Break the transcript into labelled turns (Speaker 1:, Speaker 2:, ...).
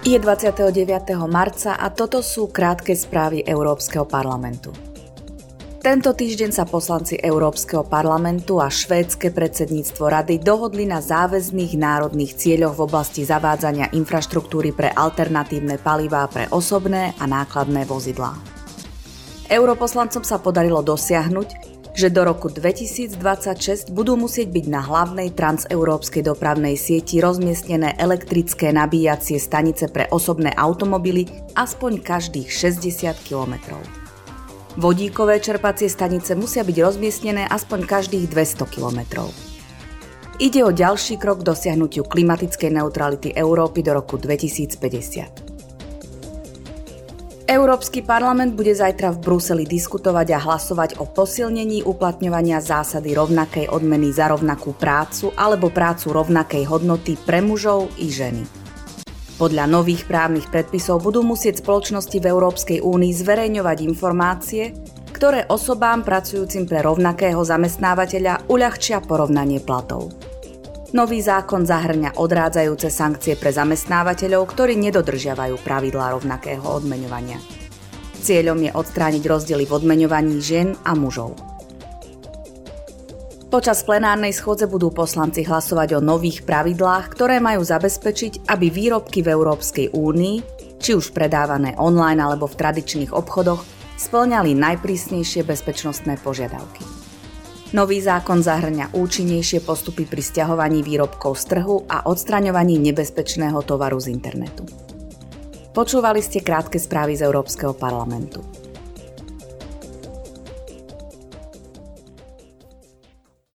Speaker 1: Je 29. marca a toto sú krátke správy Európskeho parlamentu. Tento týždeň sa poslanci Európskeho parlamentu a švédske predsedníctvo rady dohodli na záväzných národných cieľoch v oblasti zavádzania infraštruktúry pre alternatívne palivá pre osobné a nákladné vozidlá. Europoslancom sa podarilo dosiahnuť, že do roku 2026 budú musieť byť na hlavnej transeurópskej dopravnej sieti rozmiestnené elektrické nabíjacie stanice pre osobné automobily aspoň každých 60 km. Vodíkové čerpacie stanice musia byť rozmiestnené aspoň každých 200 km. Ide o ďalší krok k dosiahnutiu klimatickej neutrality Európy do roku 2050. Európsky parlament bude zajtra v Bruseli diskutovať a hlasovať o posilnení uplatňovania zásady rovnakej odmeny za rovnakú prácu alebo prácu rovnakej hodnoty pre mužov i ženy. Podľa nových právnych predpisov budú musieť spoločnosti v Európskej únii zverejňovať informácie, ktoré osobám pracujúcim pre rovnakého zamestnávateľa uľahčia porovnanie platov. Nový zákon zahrňa odrádzajúce sankcie pre zamestnávateľov, ktorí nedodržiavajú pravidlá rovnakého odmeňovania. Cieľom je odstrániť rozdiely v odmeňovaní žien a mužov. Počas plenárnej schôdze budú poslanci hlasovať o nových pravidlách, ktoré majú zabezpečiť, aby výrobky v Európskej únii, či už predávané online alebo v tradičných obchodoch, splňali najprísnejšie bezpečnostné požiadavky. Nový zákon zahrňa účinnejšie postupy pri stiahovaní výrobkov z trhu a odstraňovaní nebezpečného tovaru z internetu. Počúvali ste krátke správy z Európskeho parlamentu.